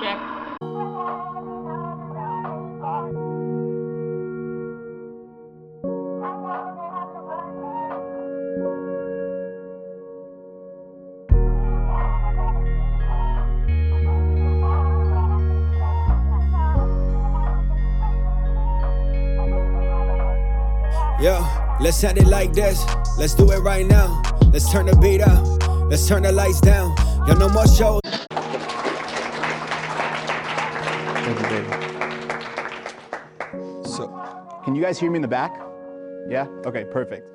check. Yo, let's end it like this. Let's do it right now. Let's turn the beat up. Let's turn the lights down. Y'all no more shows. You. So, can you guys hear me in the back? Yeah? Okay, perfect.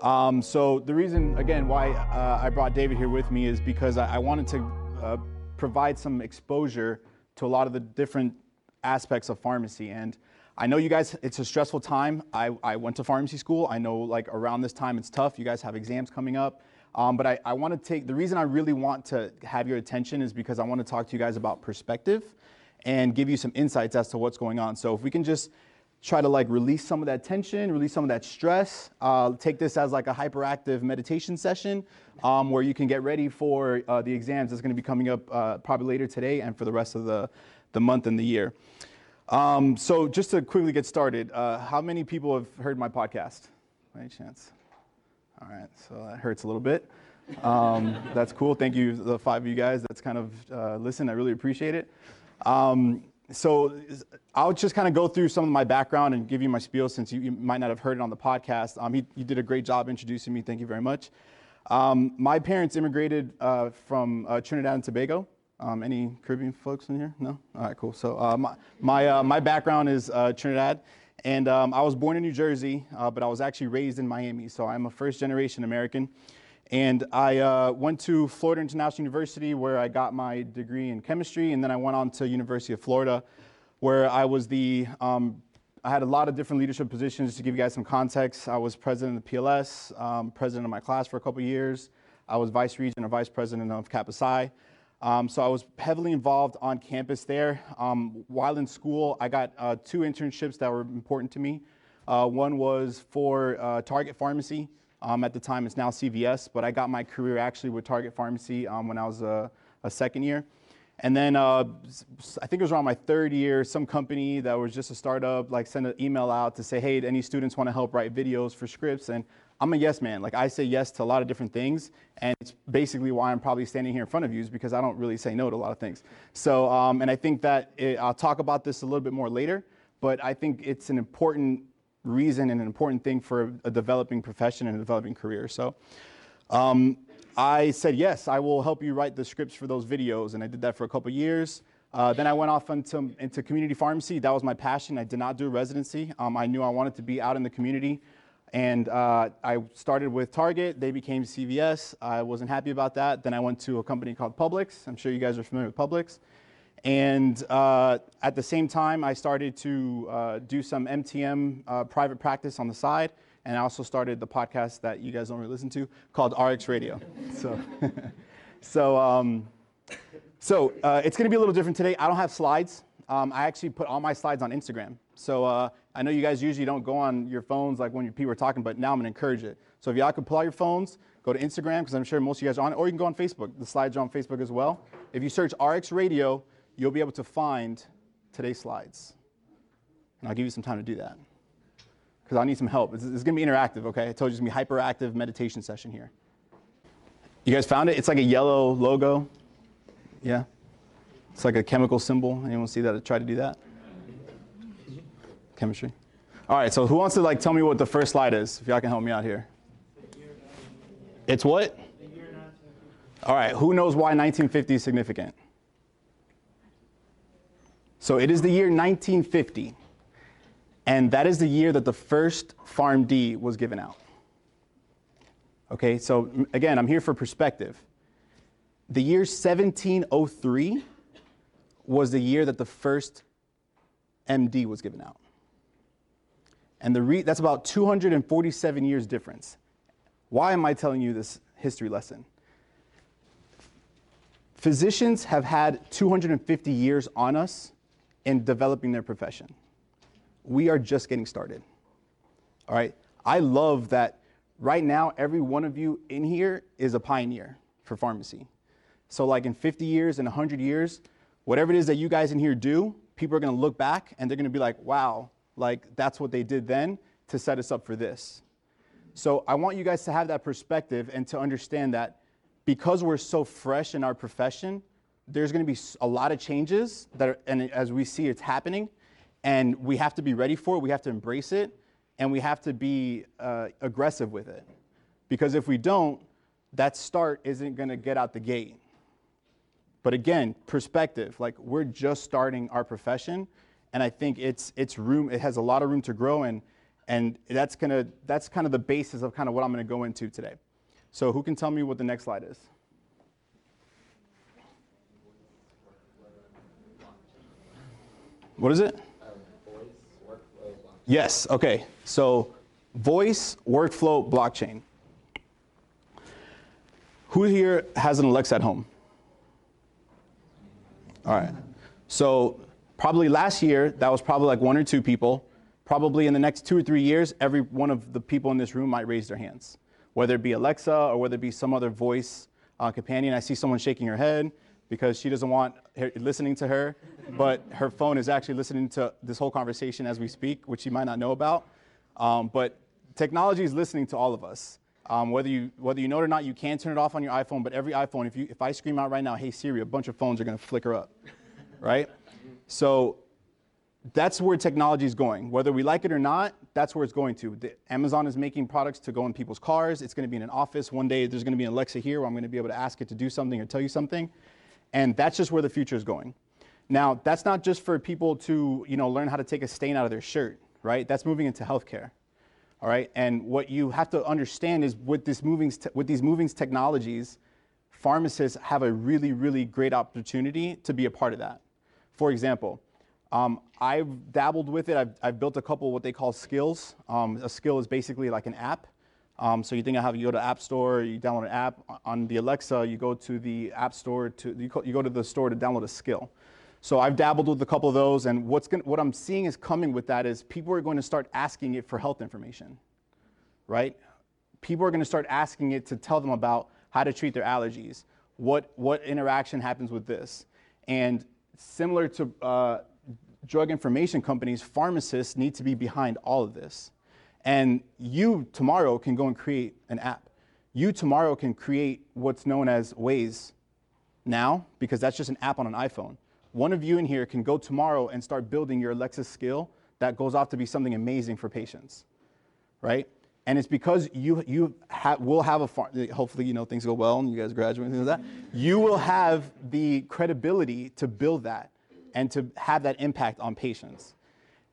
Um, so, the reason, again, why uh, I brought David here with me is because I, I wanted to uh, provide some exposure to a lot of the different aspects of pharmacy. And I know you guys, it's a stressful time. I, I went to pharmacy school. I know, like, around this time it's tough. You guys have exams coming up. Um, but I, I want to take the reason I really want to have your attention is because I want to talk to you guys about perspective and give you some insights as to what's going on. So if we can just try to like release some of that tension, release some of that stress, uh, take this as like a hyperactive meditation session um, where you can get ready for uh, the exams that's going to be coming up uh, probably later today and for the rest of the, the month and the year. Um, so just to quickly get started, uh, how many people have heard my podcast? Any chance? All right, so that hurts a little bit. Um, that's cool. Thank you, the five of you guys that's kind of uh, listen. I really appreciate it. Um, so I'll just kind of go through some of my background and give you my spiel since you, you might not have heard it on the podcast. Um, he, you did a great job introducing me. Thank you very much. Um, my parents immigrated uh, from uh, Trinidad and Tobago. Um, any Caribbean folks in here? No? All right, cool. So uh, my, my, uh, my background is uh, Trinidad. And um, I was born in New Jersey, uh, but I was actually raised in Miami. So I'm a first generation American. And I uh, went to Florida International University where I got my degree in chemistry. And then I went on to University of Florida where I was the, um, I had a lot of different leadership positions. Just to give you guys some context, I was president of the PLS, um, president of my class for a couple years. I was vice regent or vice president of Kappa Psi. Um, so I was heavily involved on campus there. Um, while in school, I got uh, two internships that were important to me. Uh, one was for uh, Target Pharmacy. Um, at the time, it's now CVS, but I got my career actually with Target Pharmacy um, when I was a, a, second year. And then uh, I think it was around my third year, some company that was just a startup like sent an email out to say, hey, any students want to help write videos for scripts? And I'm a yes man. Like I say yes to a lot of different things, and it's basically why I'm probably standing here in front of you is because I don't really say no to a lot of things. So, um, and I think that it, I'll talk about this a little bit more later, but I think it's an important reason and an important thing for a developing profession and a developing career. So, um, I said yes, I will help you write the scripts for those videos, and I did that for a couple years. Uh, then I went off into, into community pharmacy. That was my passion. I did not do residency. Um, I knew I wanted to be out in the community. And uh, I started with Target. They became CVS. I wasn't happy about that. Then I went to a company called Publix. I'm sure you guys are familiar with Publix. And uh, at the same time, I started to uh, do some MTM uh, private practice on the side. And I also started the podcast that you guys don't really listen to called RX Radio. so, so, um, so uh, it's going to be a little different today. I don't have slides. Um, I actually put all my slides on Instagram. So uh, I know you guys usually don't go on your phones like when people are talking, but now I'm gonna encourage it. So if y'all could pull out your phones, go to Instagram, because I'm sure most of you guys are on it, or you can go on Facebook. The slides are on Facebook as well. If you search RX Radio, you'll be able to find today's slides. And I'll give you some time to do that. Because I need some help. It's, it's gonna be interactive, okay? I told you it's gonna be hyperactive meditation session here. You guys found it? It's like a yellow logo. Yeah? It's like a chemical symbol. Anyone see that? Try to do that? Chemistry. All right, so who wants to like tell me what the first slide is? If y'all can help me out here. It's what? All right, who knows why 1950 is significant? So it is the year 1950, and that is the year that the first PharmD was given out. Okay, so again, I'm here for perspective. The year 1703 was the year that the first MD was given out. And the re- that's about 247 years difference. Why am I telling you this history lesson? Physicians have had 250 years on us in developing their profession. We are just getting started. All right? I love that right now, every one of you in here is a pioneer for pharmacy. So, like in 50 years and 100 years, whatever it is that you guys in here do, people are gonna look back and they're gonna be like, wow, like that's what they did then to set us up for this. So I want you guys to have that perspective and to understand that because we're so fresh in our profession, there's going to be a lot of changes that are, and as we see it's happening, and we have to be ready for it. We have to embrace it, and we have to be uh, aggressive with it. Because if we don't, that start isn't going to get out the gate. But again, perspective. Like we're just starting our profession, and I think it's it's room. It has a lot of room to grow, and and that's gonna that's kind of the basis of kind of what I'm going to go into today. So who can tell me what the next slide is? What is it? Yes, okay. So voice workflow blockchain. Who here has an Alexa at home? All right. So probably last year, that was probably like one or two people. Probably in the next two or three years, every one of the people in this room might raise their hands whether it be Alexa or whether it be some other voice uh, companion. I see someone shaking her head because she doesn't want her, listening to her, but her phone is actually listening to this whole conversation as we speak, which you might not know about. Um, but technology is listening to all of us. Um, whether you whether you know it or not, you can turn it off on your iPhone. But every iPhone, if you if I scream out right now, "Hey Siri," a bunch of phones are going to flicker up, right? So that's where technology is going. Whether we like it or not, that's where it's going to. The, Amazon is making products to go in people's cars. It's going to be in an office. One day there's going to be an Alexa here where I'm going to be able to ask it to do something or tell you something. And that's just where the future is going. Now, that's not just for people to, you know, learn how to take a stain out of their shirt, right? That's moving into healthcare. All right? And what you have to understand is with this moving with these moving technologies, pharmacists have a really really great opportunity to be a part of that. For example, um, I've dabbled with it. I've, I've, built a couple what they call skills. Um, a skill is basically like an app. Um, so you think of how you go to App Store, you download an app on the Alexa, you go to the App Store to you, you go to the store to download a skill. So I've dabbled with a couple of those, and what's gonna, what I'm seeing is coming with that is people are going to start asking it for health information, right? People are going to start asking it to tell them about how to treat their allergies, what what interaction happens with this, and similar to uh, drug information companies, pharmacists need to be behind all of this. And you tomorrow can go and create an app. You tomorrow can create what's known as Waze now, because that's just an app on an iPhone. One of you in here can go tomorrow and start building your Alexa skill that goes off to be something amazing for patients, right? And it's because you, you ha- will have a, far- hopefully, you know, things go well and you guys graduate and things like that. You will have the credibility to build that and to have that impact on patients.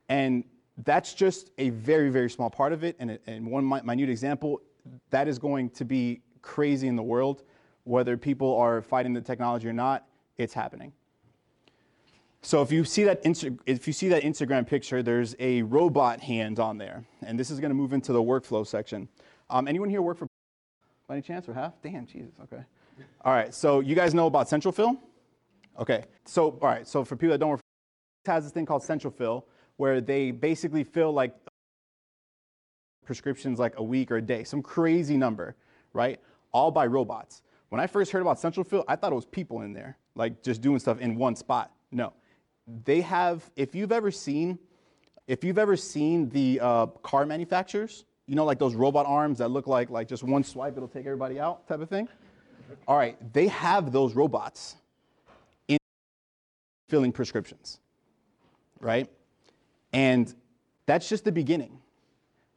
And that's just a very, very small part of it. And, and one minute example, that is going to be crazy in the world. Whether people are fighting the technology or not, it's happening. So if you see that if you see that Instagram picture, there's a robot hand on there, and this is going to move into the workflow section. Um, anyone here work for by any chance or half? Damn, Jesus. Okay. All right. So you guys know about Central Fill? Okay, so all right, so for people that don't, it has this thing called Central Fill, where they basically fill like prescriptions like a week or a day, some crazy number, right? All by robots. When I first heard about Central Fill, I thought it was people in there, like just doing stuff in one spot. No, they have. If you've ever seen, if you've ever seen the uh, car manufacturers, you know, like those robot arms that look like like just one swipe, it'll take everybody out, type of thing. All right, they have those robots in filling prescriptions, right? And that's just the beginning.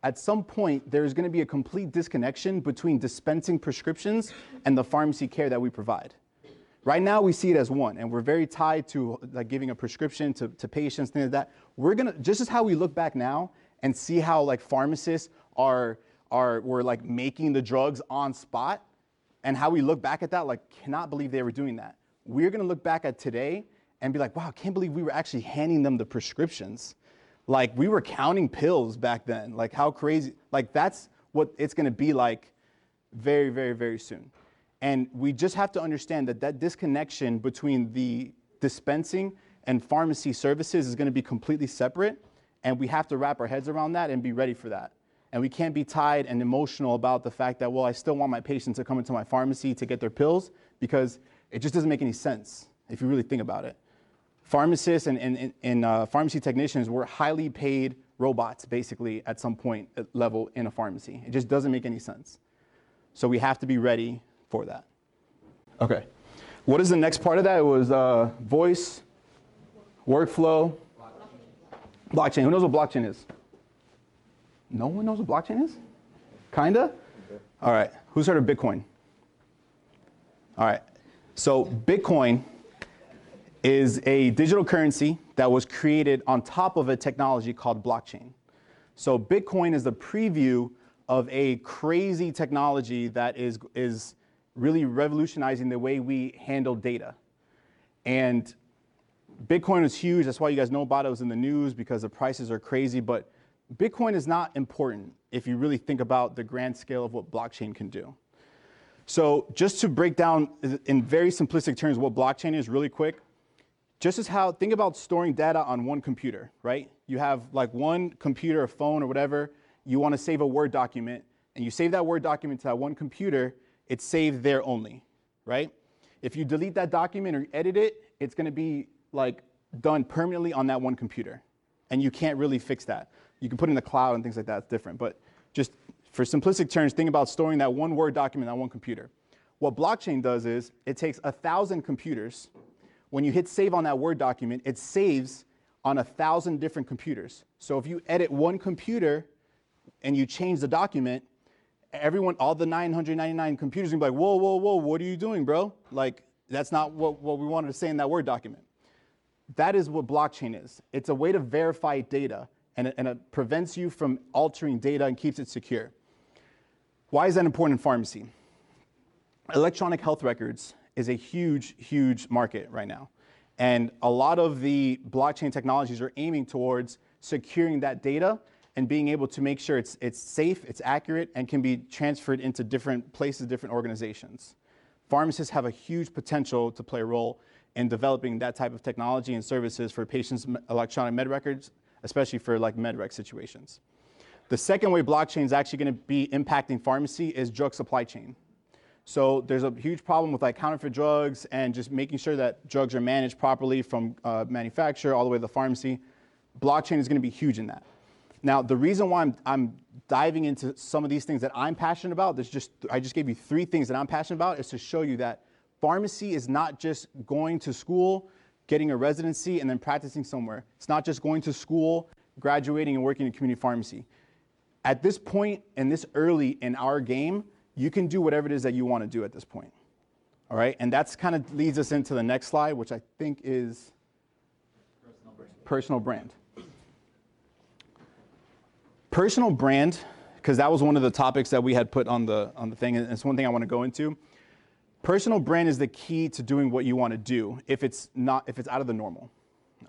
At some point, there's going to be a complete disconnection between dispensing prescriptions and the pharmacy care that we provide. Right now, we see it as one, and we're very tied to like giving a prescription to, to patients, things like that. We're gonna just as how we look back now and see how like pharmacists are are were like making the drugs on spot, and how we look back at that, like cannot believe they were doing that. We're gonna look back at today and be like, wow, I can't believe we were actually handing them the prescriptions. Like we were counting pills back then. Like how crazy, like that's what it's gonna be like very, very, very soon. And we just have to understand that that disconnection between the dispensing and pharmacy services is gonna be completely separate. And we have to wrap our heads around that and be ready for that. And we can't be tied and emotional about the fact that, well, I still want my patients to come into my pharmacy to get their pills because it just doesn't make any sense if you really think about it pharmacists and, and, and uh, pharmacy technicians were highly paid robots, basically, at some point uh, level in a pharmacy. It just doesn't make any sense. So we have to be ready for that. Okay. What is the next part of that? It was uh, voice, workflow, blockchain. Who knows what blockchain is? No one knows what blockchain is? Kinda? All right. Who's heard of Bitcoin? All right. So Bitcoin is a digital currency that was created on top of a technology called blockchain. So Bitcoin is the preview of a crazy technology that is, is really revolutionizing the way we handle data. And Bitcoin is huge. That's why you guys know about it. It was in the news because the prices are crazy. But Bitcoin is not important if you really think about the grand scale of what blockchain can do. So just to break down in very simplistic terms what blockchain is really quick, just as how, think about storing data on one computer, right? You have like one computer, a phone or whatever, you wanna save a Word document, and you save that Word document to that one computer, it's saved there only, right? If you delete that document or edit it, it's gonna be like done permanently on that one computer. And you can't really fix that. You can put in the cloud and things like that, it's different. But just for simplistic terms, think about storing that one Word document on one computer. What blockchain does is it takes a thousand computers. When you hit save on that Word document, it saves on a thousand different computers. So if you edit one computer and you change the document, everyone, all the 999 computers, will be like, whoa, whoa, whoa, what are you doing, bro? Like, that's not what, what we wanted to say in that Word document. That is what blockchain is. It's a way to verify data, and it, and it prevents you from altering data and keeps it secure. Why is that important in pharmacy? Electronic health records is a huge, huge market right now. And a lot of the blockchain technologies are aiming towards securing that data and being able to make sure it's, it's safe, it's accurate, and can be transferred into different places, different organizations. Pharmacists have a huge potential to play a role in developing that type of technology and services for patients' electronic med records, especially for like med rec situations. The second way blockchain is actually going to be impacting pharmacy is drug supply chain. So there's a huge problem with like counterfeit drugs and just making sure that drugs are managed properly from uh, manufacturer all the way to the pharmacy. Blockchain is going to be huge in that. Now, the reason why I'm, I'm diving into some of these things that I'm passionate about, there's just, I just gave you three things that I'm passionate about, is to show you that pharmacy is not just going to school, getting a residency, and then practicing somewhere. It's not just going to school, graduating, and working in community pharmacy. At this point and this early in our game, you can do whatever it is that you want to do at this point. All right, and that's kind of leads us into the next slide, which I think is personal brand. Personal brand. Personal brand, because that was one of the topics that we had put on the on the thing, and it's one thing I want to go into. Personal brand is the key to doing what you want to do if it's not if it's out of the normal.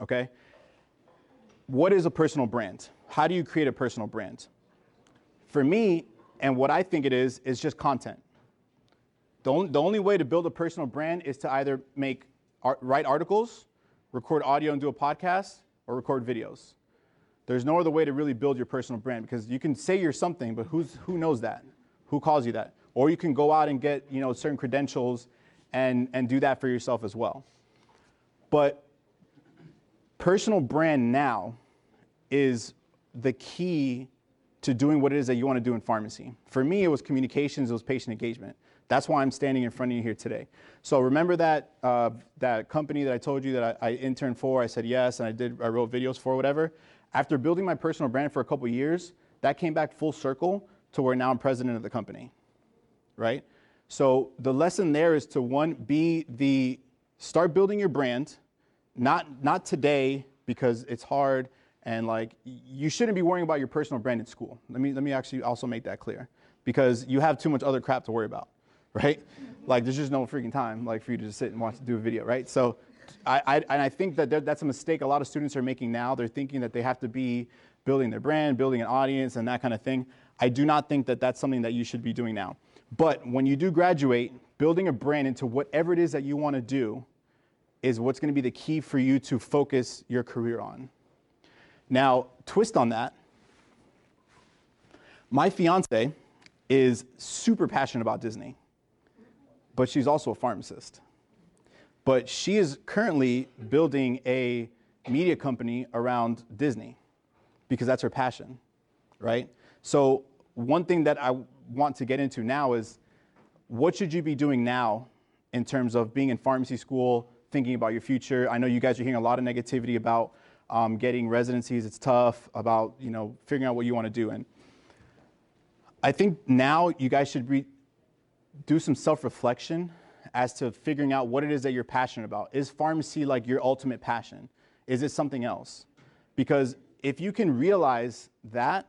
Okay? What is a personal brand? How do you create a personal brand? For me, and what I think it is, is just content. The only, the only way to build a personal brand is to either make art, write articles, record audio and do a podcast, or record videos. There's no other way to really build your personal brand because you can say you're something, but who's, who knows that? Who calls you that? Or you can go out and get you know, certain credentials and, and do that for yourself as well. But personal brand now is the key to doing what it is that you want to do in pharmacy. For me, it was communications, it was patient engagement. That's why I'm standing in front of you here today. So remember that uh, that company that I told you that I, I, interned for. I said yes, and I did. I wrote videos for whatever. After building my personal brand for a couple years, that came back full circle to where now I'm president of the company, right? So the lesson there is to one, be the, start building your brand, not, not today because it's hard and like you shouldn't be worrying about your personal brand in school. Let me, let me actually also make that clear because you have too much other crap to worry about, right? Like there's just no freaking time like for you to just sit and watch do a video, right? So I, I, and I think that that's a mistake a lot of students are making now. They're thinking that they have to be building their brand, building an audience, and that kind of thing. I do not think that that's something that you should be doing now. But when you do graduate, building a brand into whatever it is that you want to do is what's going to be the key for you to focus your career on. Now, twist on that. My fiance is super passionate about Disney, but she's also a pharmacist. But she is currently building a media company around Disney because that's her passion, right? So, one thing that I want to get into now is what should you be doing now in terms of being in pharmacy school, thinking about your future? I know you guys are hearing a lot of negativity about um, getting residencies. It's tough about you know figuring out what you want to do. And I think now you guys should be, do some self-reflection as to figuring out what it is that you're passionate about. Is pharmacy like your ultimate passion? Is it something else? Because if you can realize that,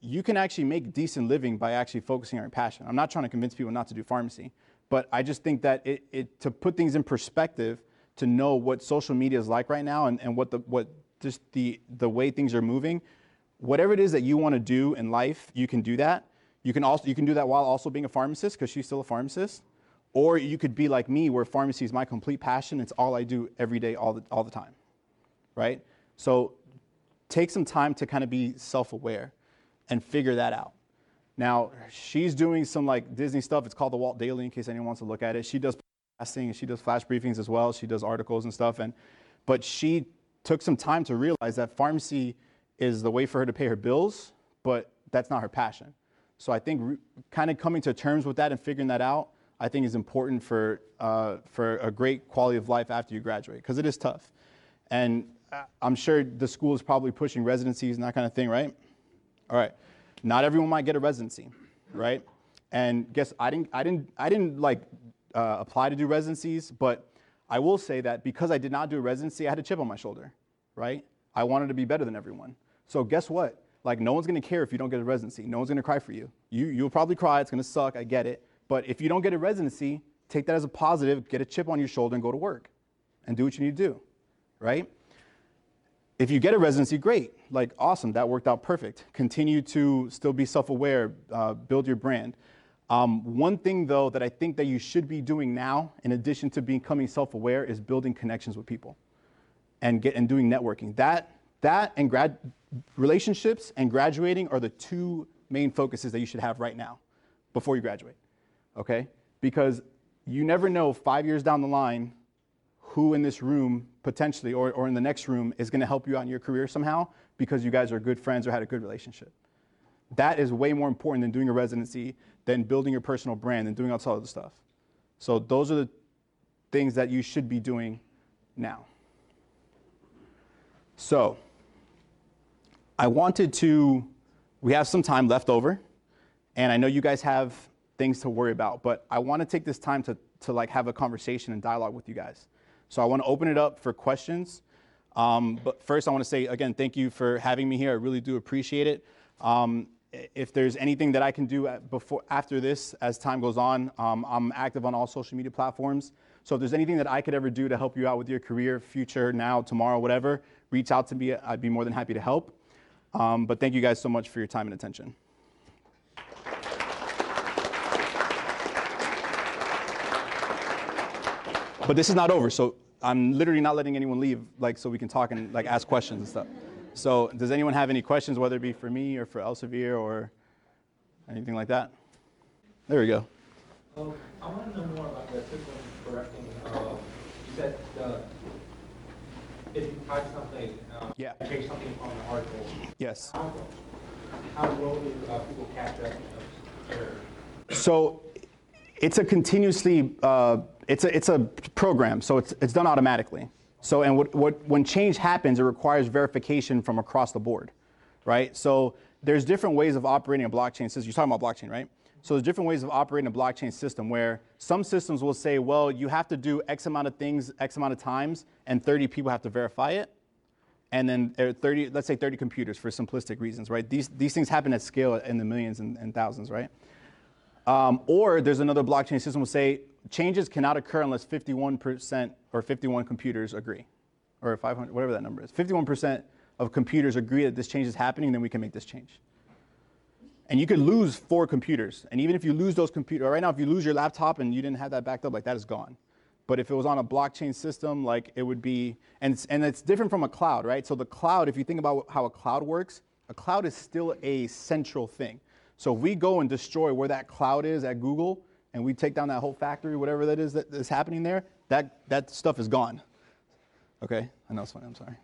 you can actually make decent living by actually focusing on your passion. I'm not trying to convince people not to do pharmacy, but I just think that it, it to put things in perspective, to know what social media is like right now and, and what the what just the the way things are moving, whatever it is that you want to do in life, you can do that. You can also you can do that while also being a pharmacist because she's still a pharmacist. Or you could be like me, where pharmacy is my complete passion. It's all I do every day, all the, all the time, right? So take some time to kind of be self-aware and figure that out. Now, she's doing some like Disney stuff. It's called the Walt Daily in case anyone wants to look at it. She does and she does flash briefings as well. She does articles and stuff. And, but she took some time to realize that pharmacy is the way for her to pay her bills, but that's not her passion. So I think re- kind of coming to terms with that and figuring that out I think is important for, uh, for a great quality of life after you graduate, because it is tough. And I'm sure the school is probably pushing residencies and that kind of thing, right? All right. Not everyone might get a residency, right? And guess I didn't, I didn't, I didn't like uh, apply to do residencies, but I will say that because I did not do a residency, I had a chip on my shoulder, right? I wanted to be better than everyone. So guess what? Like no one's gonna care if you don't get a residency. No one's gonna cry for you. You you'll probably cry. It's gonna suck. I get it. But if you don't get a residency, take that as a positive, get a chip on your shoulder and go to work and do what you need to do, right? If you get a residency, great. Like, awesome, that worked out perfect. Continue to still be self aware, uh, build your brand. Um, one thing, though, that I think that you should be doing now, in addition to becoming self aware, is building connections with people and, get, and doing networking. That, that and grad, relationships and graduating are the two main focuses that you should have right now before you graduate okay? Because you never know five years down the line who in this room potentially or, or in the next room is going to help you out in your career somehow because you guys are good friends or had a good relationship. That is way more important than doing a residency, than building your personal brand and doing all this other stuff. So those are the things that you should be doing now. So I wanted to, we have some time left over, and I know you guys have things to worry about. But I want to take this time to, to like have a conversation and dialogue with you guys. So I want to open it up for questions. Um, but first, I want to say again, thank you for having me here. I really do appreciate it. Um, if there's anything that I can do before after this, as time goes on, um, I'm active on all social media platforms. So if there's anything that I could ever do to help you out with your career, future, now, tomorrow, whatever, reach out to me. I'd be more than happy to help. Um, but thank you guys so much for your time and attention. But this is not over, so I'm literally not letting anyone leave, like, so we can talk and like ask questions and stuff. So, does anyone have any questions, whether it be for me or for Elsevier or anything like that? There we go. Um, I want to know more about the system correcting. Uh, you said uh, if you type something, uh, yeah. change something on the article. Yes. How, how well do uh, people catch that error? So, it's a continuously uh, it's a, it's a program, so it's, it's done automatically. So, and what, what, when change happens, it requires verification from across the board, right? So there's different ways of operating a blockchain system. You're talking about blockchain, right? So there's different ways of operating a blockchain system where some systems will say, well, you have to do X amount of things, X amount of times, and 30 people have to verify it. And then 30, let's say 30 computers for simplistic reasons, right? These, these things happen at scale in the millions and, and thousands, right? Um, or there's another blockchain system will say changes cannot occur unless 51% or 51 computers agree, or 500, whatever that number is. 51% of computers agree that this change is happening, then we can make this change. And you could lose four computers. And even if you lose those computers, right now, if you lose your laptop and you didn't have that backed up, like that is gone. But if it was on a blockchain system, like it would be, and it's, and it's different from a cloud, right? So the cloud, if you think about how a cloud works, a cloud is still a central thing. So if we go and destroy where that cloud is at Google, and we take down that whole factory, whatever that is that is happening there, that that stuff is gone. Okay, I know it's funny. I'm sorry.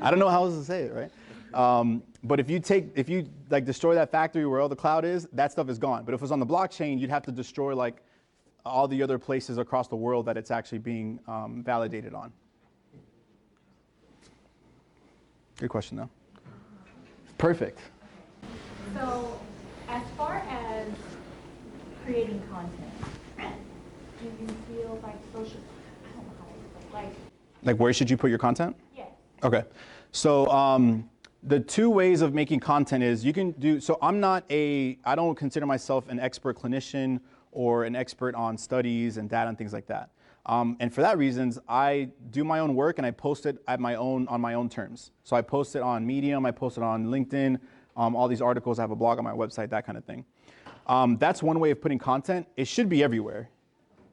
I don't know how else to say it, right? Um, but if you take, if you like destroy that factory where all the cloud is, that stuff is gone. But if it was on the blockchain, you'd have to destroy like all the other places across the world that it's actually being um, validated on. Good question, though. Perfect. So, as far as creating content, do you feel like social, I don't know how to like, Like, where should you put your content? yes, Okay. So um, the two ways of making content is you can do. So I'm not a. I don't consider myself an expert clinician or an expert on studies and data and things like that. Um, and for that reasons, I do my own work and I post it at my own on my own terms. So I post it on Medium, I post it on LinkedIn, um, all these articles. I have a blog on my website, that kind of thing. Um, that's one way of putting content. It should be everywhere,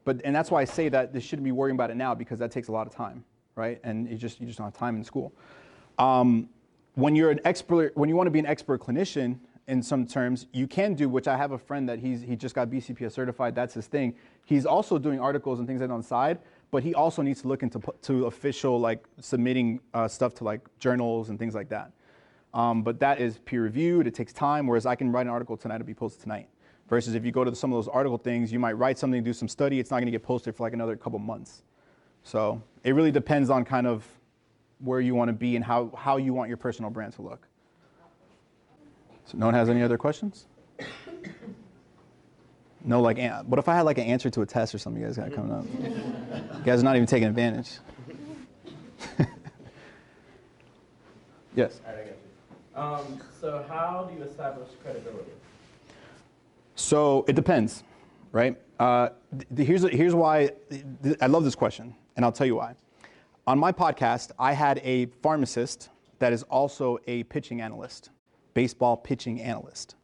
but and that's why I say that they shouldn't be worrying about it now because that takes a lot of time, right? And you just you just don't have time in school. Um, when you're an expert, when you want to be an expert clinician in some terms, you can do, which I have a friend that he's he just got BCPS certified. That's his thing. He's also doing articles and things like that on the side, but he also needs to look into to official like submitting uh, stuff to like journals and things like that. Um, but that is peer reviewed. It takes time. Whereas I can write an article tonight to be posted tonight. Versus if you go to some of those article things, you might write something, do some study. It's not going to get posted for like another couple months. So it really depends on kind of where you want to be and how, how you want your personal brand to look. So no one has any other questions? No, like, what if I had like an answer to a test or something you guys got coming up? you guys are not even taking advantage. yes. Um, so how do you establish credibility? So it depends, right? Uh, th- here's, here's why th- I love this question, and I'll tell you why. On my podcast, I had a pharmacist that is also a pitching analyst, baseball pitching analyst,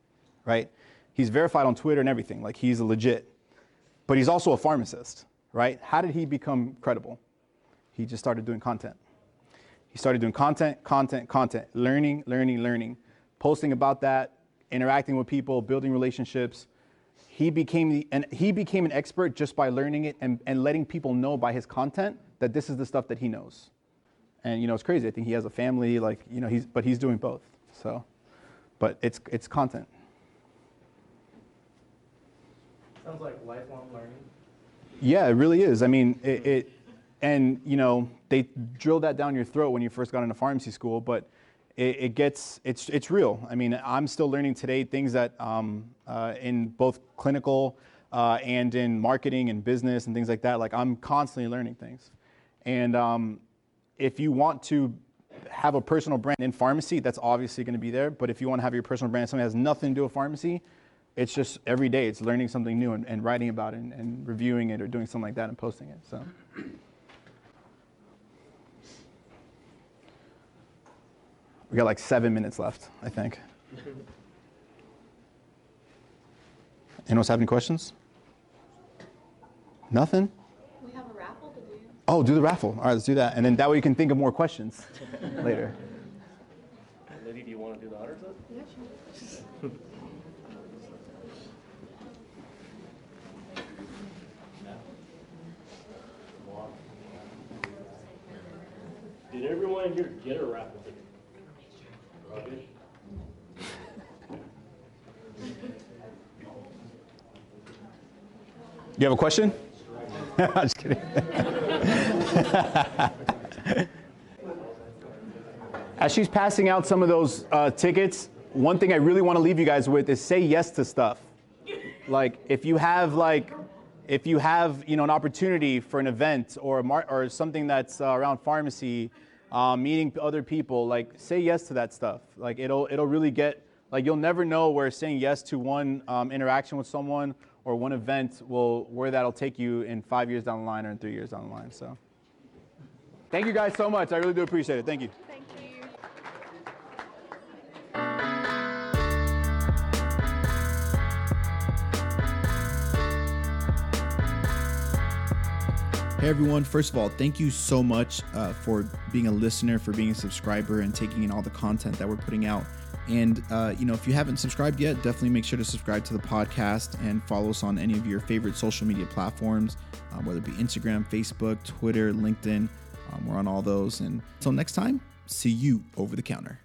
right? He's verified on Twitter and everything, like he's a legit. But he's also a pharmacist, right? How did he become credible? He just started doing content. He started doing content, content, content, learning, learning, learning, posting about that, interacting with people, building relationships. He became the, and he became an expert just by learning it and, and letting people know by his content that this is the stuff that he knows. And you know, it's crazy. I think he has a family, like you know, he's but he's doing both. So, but it's it's content. Sounds like lifelong learning. Yeah, it really is. I mean, it, it and you know they drill that down your throat when you first got into pharmacy school, but it, it gets it's it's real. I mean, I'm still learning today things that um, uh, in both clinical uh, and in marketing and business and things like that. Like I'm constantly learning things, and um, if you want to have a personal brand in pharmacy, that's obviously going to be there. But if you want to have your personal brand, something that has nothing to do with pharmacy, it's just every day it's learning something new and, and writing about it and, and reviewing it or doing something like that and posting it. So. We got like seven minutes left, I think. Anyone else have any questions? Nothing? we have a raffle to do. Oh, do the raffle. All right, let's do that. And then that way you can think of more questions later. Liddy, do you want to do the honors then? Yeah, sure. Did everyone here get a raffle ticket? You have a question? I'm just kidding. As she's passing out some of those uh, tickets, one thing I really want to leave you guys with is say yes to stuff. Like if you have like, if you have you know an opportunity for an event or a mar- or something that's uh, around pharmacy, um, meeting other people, like say yes to that stuff. Like it'll it'll really get like you'll never know where saying yes to one um, interaction with someone or one event will where that'll take you in five years down the line or in three years down the line. So, thank you guys so much. I really do appreciate it. Thank you. Thank you. Hey everyone, first of all, thank you so much uh, for being a listener, for being a subscriber, and taking in all the content that we're putting out. And, uh, you know, if you haven't subscribed yet, definitely make sure to subscribe to the podcast and follow us on any of your favorite social media platforms, uh, whether it be Instagram, Facebook, Twitter, LinkedIn. Um, we're on all those. And until next time, see you over the counter.